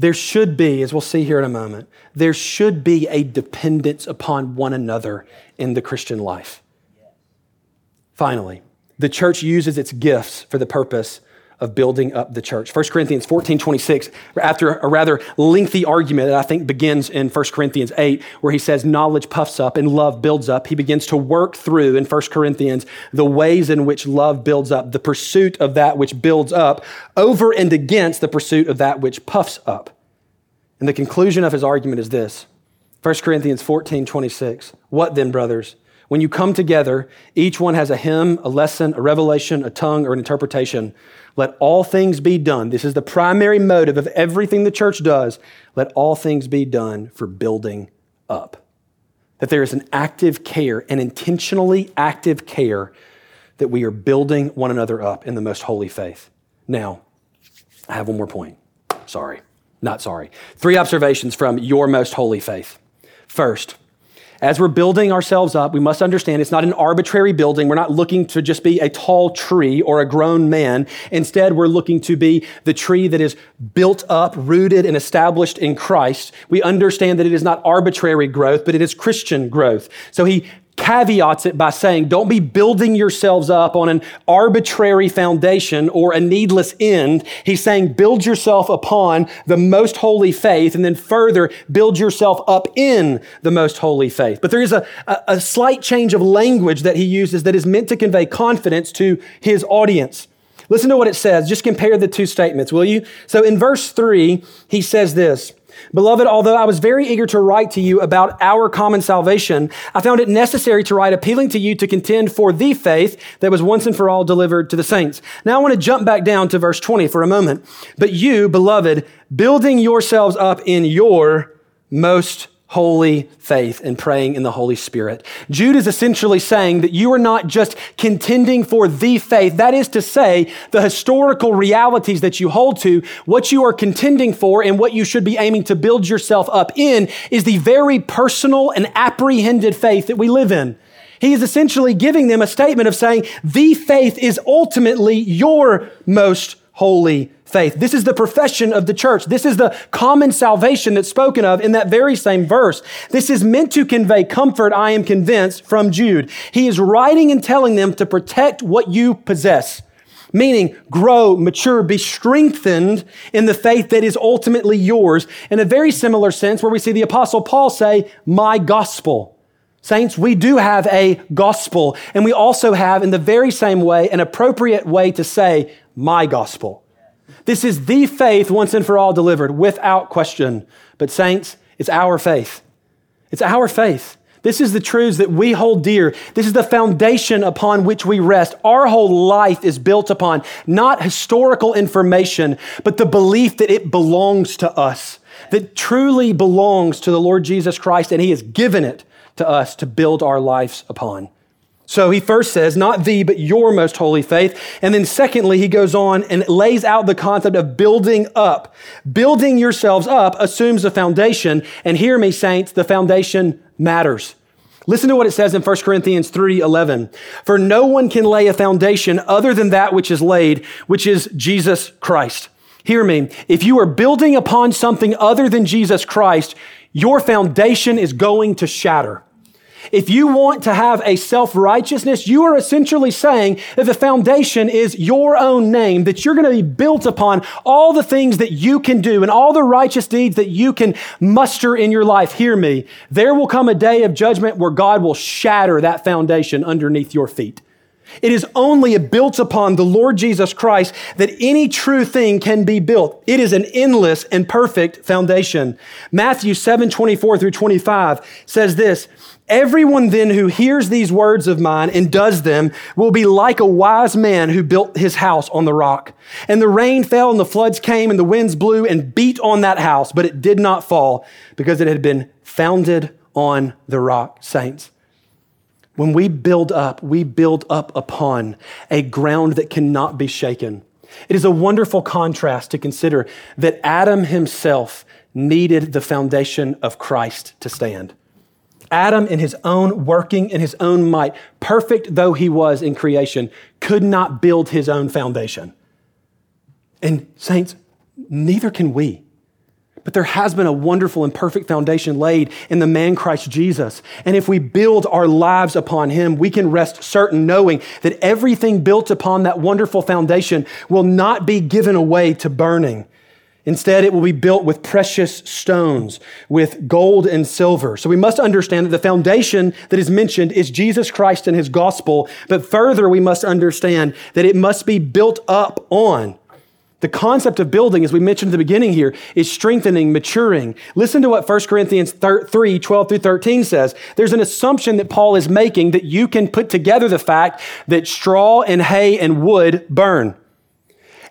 There should be, as we'll see here in a moment, there should be a dependence upon one another in the Christian life. Finally, the church uses its gifts for the purpose of building up the church. 1 Corinthians 14 26, after a rather lengthy argument that I think begins in 1 Corinthians 8, where he says, Knowledge puffs up and love builds up, he begins to work through in 1 Corinthians the ways in which love builds up, the pursuit of that which builds up, over and against the pursuit of that which puffs up. And the conclusion of his argument is this 1 Corinthians 14 26. What then, brothers? When you come together, each one has a hymn, a lesson, a revelation, a tongue, or an interpretation. Let all things be done. This is the primary motive of everything the church does. Let all things be done for building up. That there is an active care, an intentionally active care that we are building one another up in the most holy faith. Now, I have one more point. Sorry, not sorry. Three observations from your most holy faith. First, as we're building ourselves up, we must understand it's not an arbitrary building. We're not looking to just be a tall tree or a grown man. Instead, we're looking to be the tree that is built up, rooted, and established in Christ. We understand that it is not arbitrary growth, but it is Christian growth. So he caveats it by saying, don't be building yourselves up on an arbitrary foundation or a needless end. He's saying, build yourself upon the most holy faith, and then further, build yourself up in the most holy faith. But there is a, a, a slight change of language that he uses that is meant to convey confidence to his audience. Listen to what it says. Just compare the two statements, will you? So in verse 3, he says this Beloved, although I was very eager to write to you about our common salvation, I found it necessary to write appealing to you to contend for the faith that was once and for all delivered to the saints. Now I want to jump back down to verse 20 for a moment. But you, beloved, building yourselves up in your most holy faith and praying in the Holy Spirit. Jude is essentially saying that you are not just contending for the faith, that is to say, the historical realities that you hold to, what you are contending for and what you should be aiming to build yourself up in is the very personal and apprehended faith that we live in. He is essentially giving them a statement of saying, the faith is ultimately your most holy faith. This is the profession of the church. This is the common salvation that's spoken of in that very same verse. This is meant to convey comfort, I am convinced, from Jude. He is writing and telling them to protect what you possess. Meaning, grow, mature, be strengthened in the faith that is ultimately yours. In a very similar sense, where we see the Apostle Paul say, My gospel. Saints, we do have a gospel, and we also have, in the very same way, an appropriate way to say, My gospel. This is the faith once and for all delivered without question. But, saints, it's our faith. It's our faith. This is the truths that we hold dear. This is the foundation upon which we rest. Our whole life is built upon not historical information, but the belief that it belongs to us, that truly belongs to the Lord Jesus Christ, and He has given it to us to build our lives upon. So he first says, not thee, but your most holy faith. And then secondly, he goes on and lays out the concept of building up. Building yourselves up assumes a foundation. And hear me, saints, the foundation matters. Listen to what it says in 1 Corinthians 3:11. For no one can lay a foundation other than that which is laid, which is Jesus Christ. Hear me. If you are building upon something other than Jesus Christ, your foundation is going to shatter. If you want to have a self righteousness, you are essentially saying that the foundation is your own name, that you're going to be built upon all the things that you can do and all the righteous deeds that you can muster in your life. Hear me. There will come a day of judgment where God will shatter that foundation underneath your feet. It is only built upon the Lord Jesus Christ that any true thing can be built. It is an endless and perfect foundation. Matthew 7 24 through 25 says this Everyone then who hears these words of mine and does them will be like a wise man who built his house on the rock. And the rain fell and the floods came and the winds blew and beat on that house, but it did not fall because it had been founded on the rock. Saints. When we build up, we build up upon a ground that cannot be shaken. It is a wonderful contrast to consider that Adam himself needed the foundation of Christ to stand. Adam, in his own working, in his own might, perfect though he was in creation, could not build his own foundation. And, saints, neither can we. But there has been a wonderful and perfect foundation laid in the man Christ Jesus. And if we build our lives upon him, we can rest certain knowing that everything built upon that wonderful foundation will not be given away to burning. Instead, it will be built with precious stones, with gold and silver. So we must understand that the foundation that is mentioned is Jesus Christ and his gospel. But further, we must understand that it must be built up on the concept of building, as we mentioned at the beginning here, is strengthening, maturing. Listen to what 1 Corinthians 3 12 through 13 says. There's an assumption that Paul is making that you can put together the fact that straw and hay and wood burn,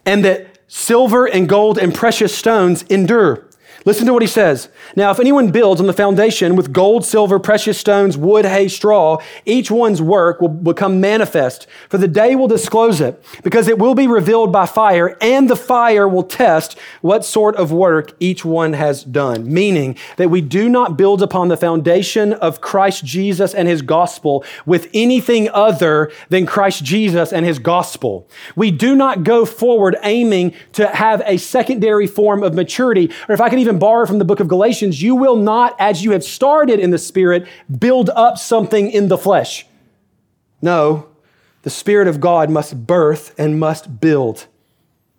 and that silver and gold and precious stones endure. Listen to what he says. Now, if anyone builds on the foundation with gold, silver, precious stones, wood, hay, straw, each one's work will become manifest, for the day will disclose it, because it will be revealed by fire, and the fire will test what sort of work each one has done. Meaning that we do not build upon the foundation of Christ Jesus and his gospel with anything other than Christ Jesus and his gospel. We do not go forward aiming to have a secondary form of maturity, or if I can even even borrow from the book of Galatians, you will not, as you have started in the Spirit, build up something in the flesh. No, the Spirit of God must birth and must build.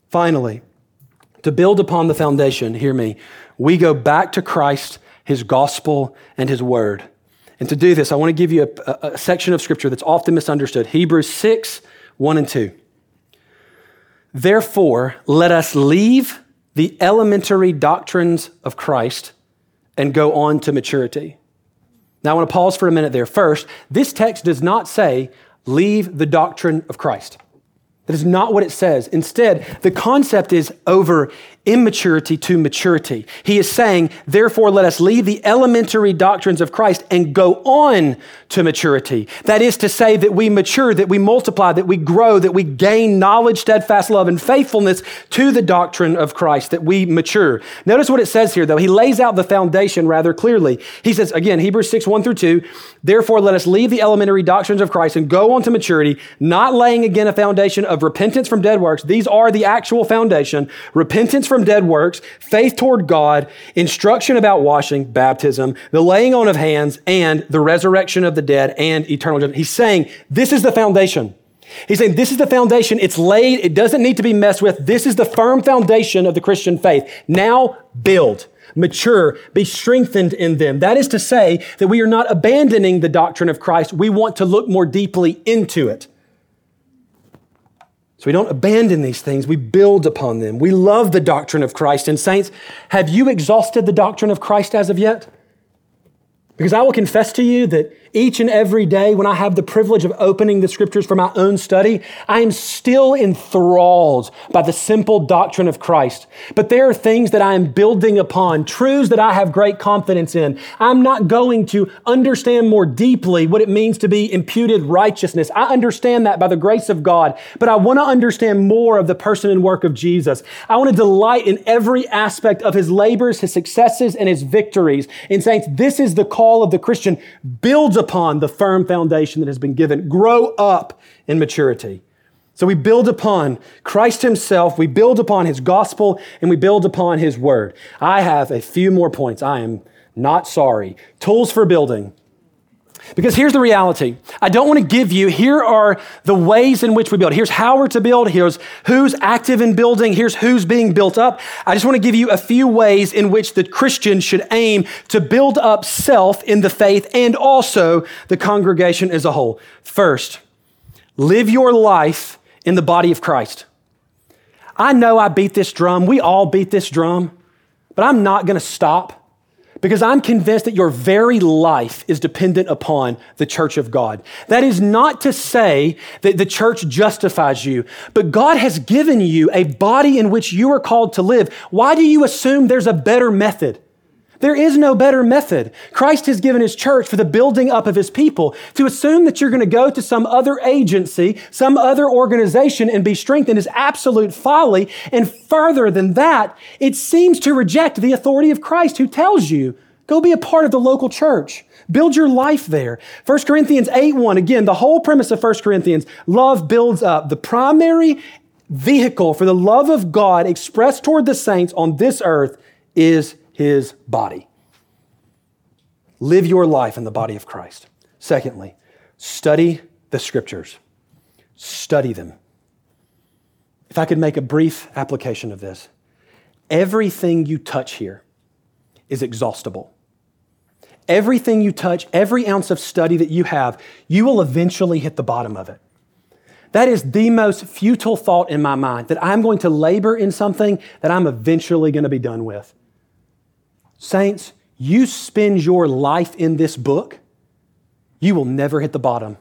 Finally, to build upon the foundation, hear me, we go back to Christ, His gospel, and His word. And to do this, I want to give you a, a, a section of scripture that's often misunderstood Hebrews 6 1 and 2. Therefore, let us leave the elementary doctrines of Christ and go on to maturity. Now, I want to pause for a minute there. First, this text does not say, leave the doctrine of Christ. That is not what it says. Instead, the concept is over immaturity to maturity. He is saying, therefore, let us leave the elementary doctrines of Christ and go on to maturity. That is to say, that we mature, that we multiply, that we grow, that we gain knowledge, steadfast love, and faithfulness to the doctrine of Christ, that we mature. Notice what it says here, though. He lays out the foundation rather clearly. He says, again, Hebrews 6, 1 through 2, therefore, let us leave the elementary doctrines of Christ and go on to maturity, not laying again a foundation of repentance from dead works. These are the actual foundation. Repentance from dead works, faith toward God, instruction about washing, baptism, the laying on of hands, and the resurrection of the dead and eternal judgment. He's saying this is the foundation. He's saying this is the foundation. It's laid. It doesn't need to be messed with. This is the firm foundation of the Christian faith. Now build mature, be strengthened in them. That is to say that we are not abandoning the doctrine of Christ. We want to look more deeply into it. So we don't abandon these things, we build upon them. We love the doctrine of Christ. And, saints, have you exhausted the doctrine of Christ as of yet? Because I will confess to you that each and every day when I have the privilege of opening the scriptures for my own study, I am still enthralled by the simple doctrine of Christ. But there are things that I am building upon, truths that I have great confidence in. I'm not going to understand more deeply what it means to be imputed righteousness. I understand that by the grace of God, but I want to understand more of the person and work of Jesus. I want to delight in every aspect of his labors, his successes, and his victories. And saints, this is the call of the Christian. Build upon the firm foundation that has been given. Grow up in maturity. So we build upon Christ Himself, we build upon His gospel, and we build upon His word. I have a few more points. I am not sorry. Tools for building. Because here's the reality. I don't want to give you, here are the ways in which we build. Here's how we're to build. Here's who's active in building. Here's who's being built up. I just want to give you a few ways in which the Christian should aim to build up self in the faith and also the congregation as a whole. First, live your life in the body of Christ. I know I beat this drum. We all beat this drum, but I'm not going to stop because I'm convinced that your very life is dependent upon the church of God. That is not to say that the church justifies you, but God has given you a body in which you are called to live. Why do you assume there's a better method? There is no better method. Christ has given his church for the building up of his people. To assume that you're going to go to some other agency, some other organization and be strengthened is absolute folly. And further than that, it seems to reject the authority of Christ who tells you, go be a part of the local church. Build your life there. 1 Corinthians 8 1, again, the whole premise of 1 Corinthians, love builds up. The primary vehicle for the love of God expressed toward the saints on this earth is his body. Live your life in the body of Christ. Secondly, study the scriptures. Study them. If I could make a brief application of this, everything you touch here is exhaustible. Everything you touch, every ounce of study that you have, you will eventually hit the bottom of it. That is the most futile thought in my mind that I'm going to labor in something that I'm eventually going to be done with. Saints, you spend your life in this book, you will never hit the bottom.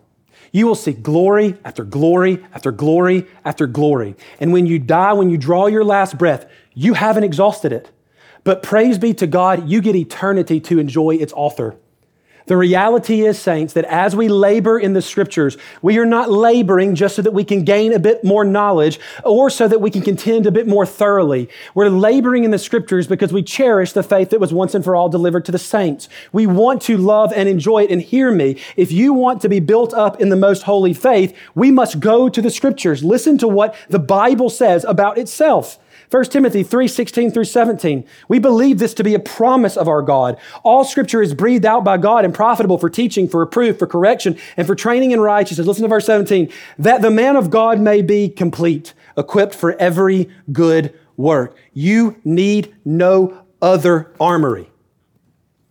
You will see glory after glory after glory after glory. And when you die, when you draw your last breath, you haven't exhausted it. But praise be to God, you get eternity to enjoy its author. The reality is, saints, that as we labor in the scriptures, we are not laboring just so that we can gain a bit more knowledge or so that we can contend a bit more thoroughly. We're laboring in the scriptures because we cherish the faith that was once and for all delivered to the saints. We want to love and enjoy it. And hear me, if you want to be built up in the most holy faith, we must go to the scriptures. Listen to what the Bible says about itself. 1 Timothy 3 16 through 17. We believe this to be a promise of our God. All scripture is breathed out by God and profitable for teaching, for reproof, for correction, and for training in righteousness. Listen to verse 17. That the man of God may be complete, equipped for every good work. You need no other armory.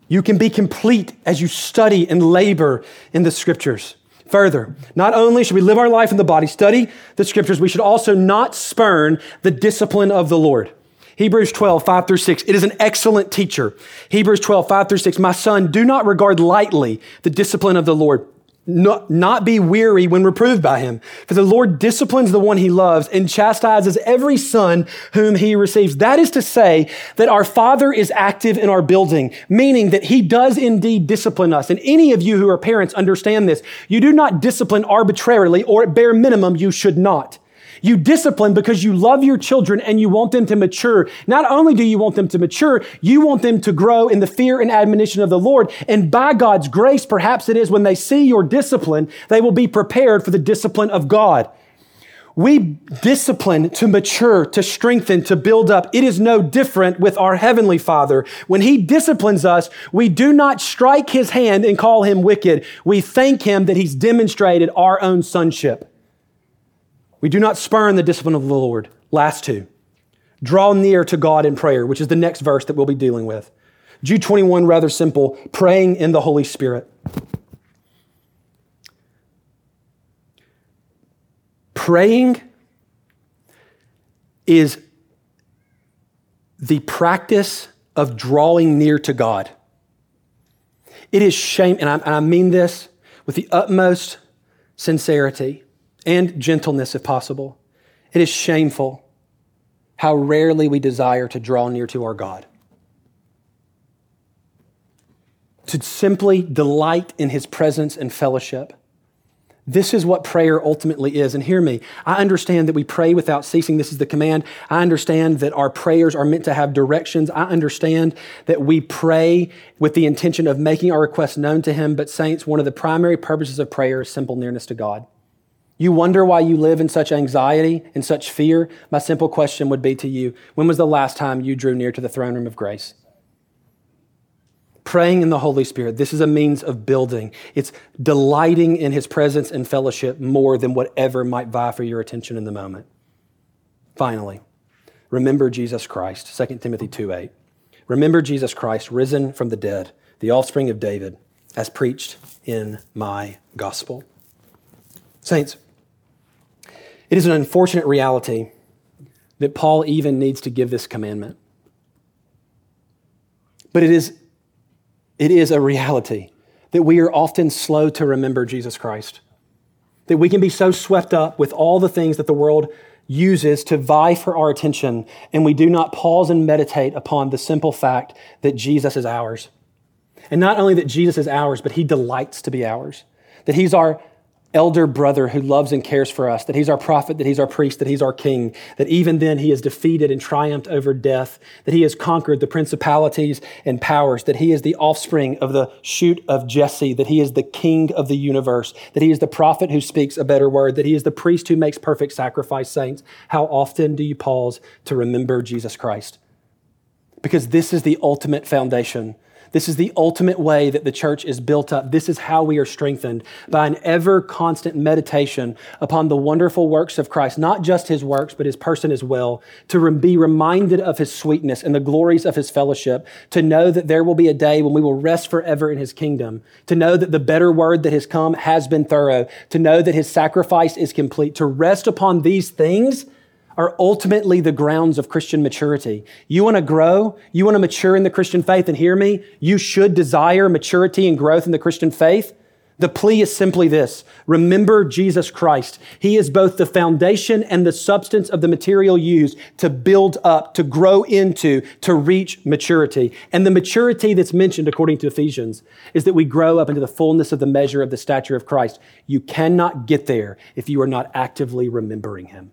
You can be complete as you study and labor in the scriptures. Further, not only should we live our life in the body, study the scriptures, we should also not spurn the discipline of the Lord. Hebrews 12, 5 through 6. It is an excellent teacher. Hebrews 12, 5 through 6. My son, do not regard lightly the discipline of the Lord not, not be weary when reproved by him. For the Lord disciplines the one he loves and chastises every son whom he receives. That is to say that our Father is active in our building, meaning that he does indeed discipline us. And any of you who are parents understand this. You do not discipline arbitrarily, or at bare minimum, you should not. You discipline because you love your children and you want them to mature. Not only do you want them to mature, you want them to grow in the fear and admonition of the Lord. And by God's grace, perhaps it is when they see your discipline, they will be prepared for the discipline of God. We discipline to mature, to strengthen, to build up. It is no different with our Heavenly Father. When He disciplines us, we do not strike His hand and call Him wicked. We thank Him that He's demonstrated our own sonship. We do not spurn the discipline of the Lord. Last two. Draw near to God in prayer, which is the next verse that we'll be dealing with. Jude 21, rather simple, praying in the Holy Spirit. Praying is the practice of drawing near to God. It is shame, and I, and I mean this with the utmost sincerity and gentleness if possible. It is shameful how rarely we desire to draw near to our God. To simply delight in his presence and fellowship. This is what prayer ultimately is. And hear me, I understand that we pray without ceasing. This is the command. I understand that our prayers are meant to have directions. I understand that we pray with the intention of making our requests known to him. But, saints, one of the primary purposes of prayer is simple nearness to God. You wonder why you live in such anxiety and such fear? My simple question would be to you when was the last time you drew near to the throne room of grace? praying in the Holy Spirit. This is a means of building. It's delighting in his presence and fellowship more than whatever might vie for your attention in the moment. Finally, remember Jesus Christ, 2 Timothy 2 8. Remember Jesus Christ, risen from the dead, the offspring of David, as preached in my gospel. Saints, it is an unfortunate reality that Paul even needs to give this commandment. But it is, it is a reality that we are often slow to remember Jesus Christ. That we can be so swept up with all the things that the world uses to vie for our attention, and we do not pause and meditate upon the simple fact that Jesus is ours. And not only that Jesus is ours, but he delights to be ours. That he's our elder brother who loves and cares for us, that he's our prophet, that he's our priest, that he's our king, that even then he has defeated and triumphed over death, that he has conquered the principalities and powers, that he is the offspring of the shoot of Jesse, that he is the king of the universe, that he is the prophet who speaks a better word, that he is the priest who makes perfect sacrifice, saints. How often do you pause to remember Jesus Christ? Because this is the ultimate foundation this is the ultimate way that the church is built up. This is how we are strengthened by an ever constant meditation upon the wonderful works of Christ, not just his works, but his person as well, to be reminded of his sweetness and the glories of his fellowship, to know that there will be a day when we will rest forever in his kingdom, to know that the better word that has come has been thorough, to know that his sacrifice is complete, to rest upon these things are ultimately the grounds of Christian maturity. You want to grow, you want to mature in the Christian faith, and hear me, you should desire maturity and growth in the Christian faith. The plea is simply this remember Jesus Christ. He is both the foundation and the substance of the material used to build up, to grow into, to reach maturity. And the maturity that's mentioned according to Ephesians is that we grow up into the fullness of the measure of the stature of Christ. You cannot get there if you are not actively remembering Him.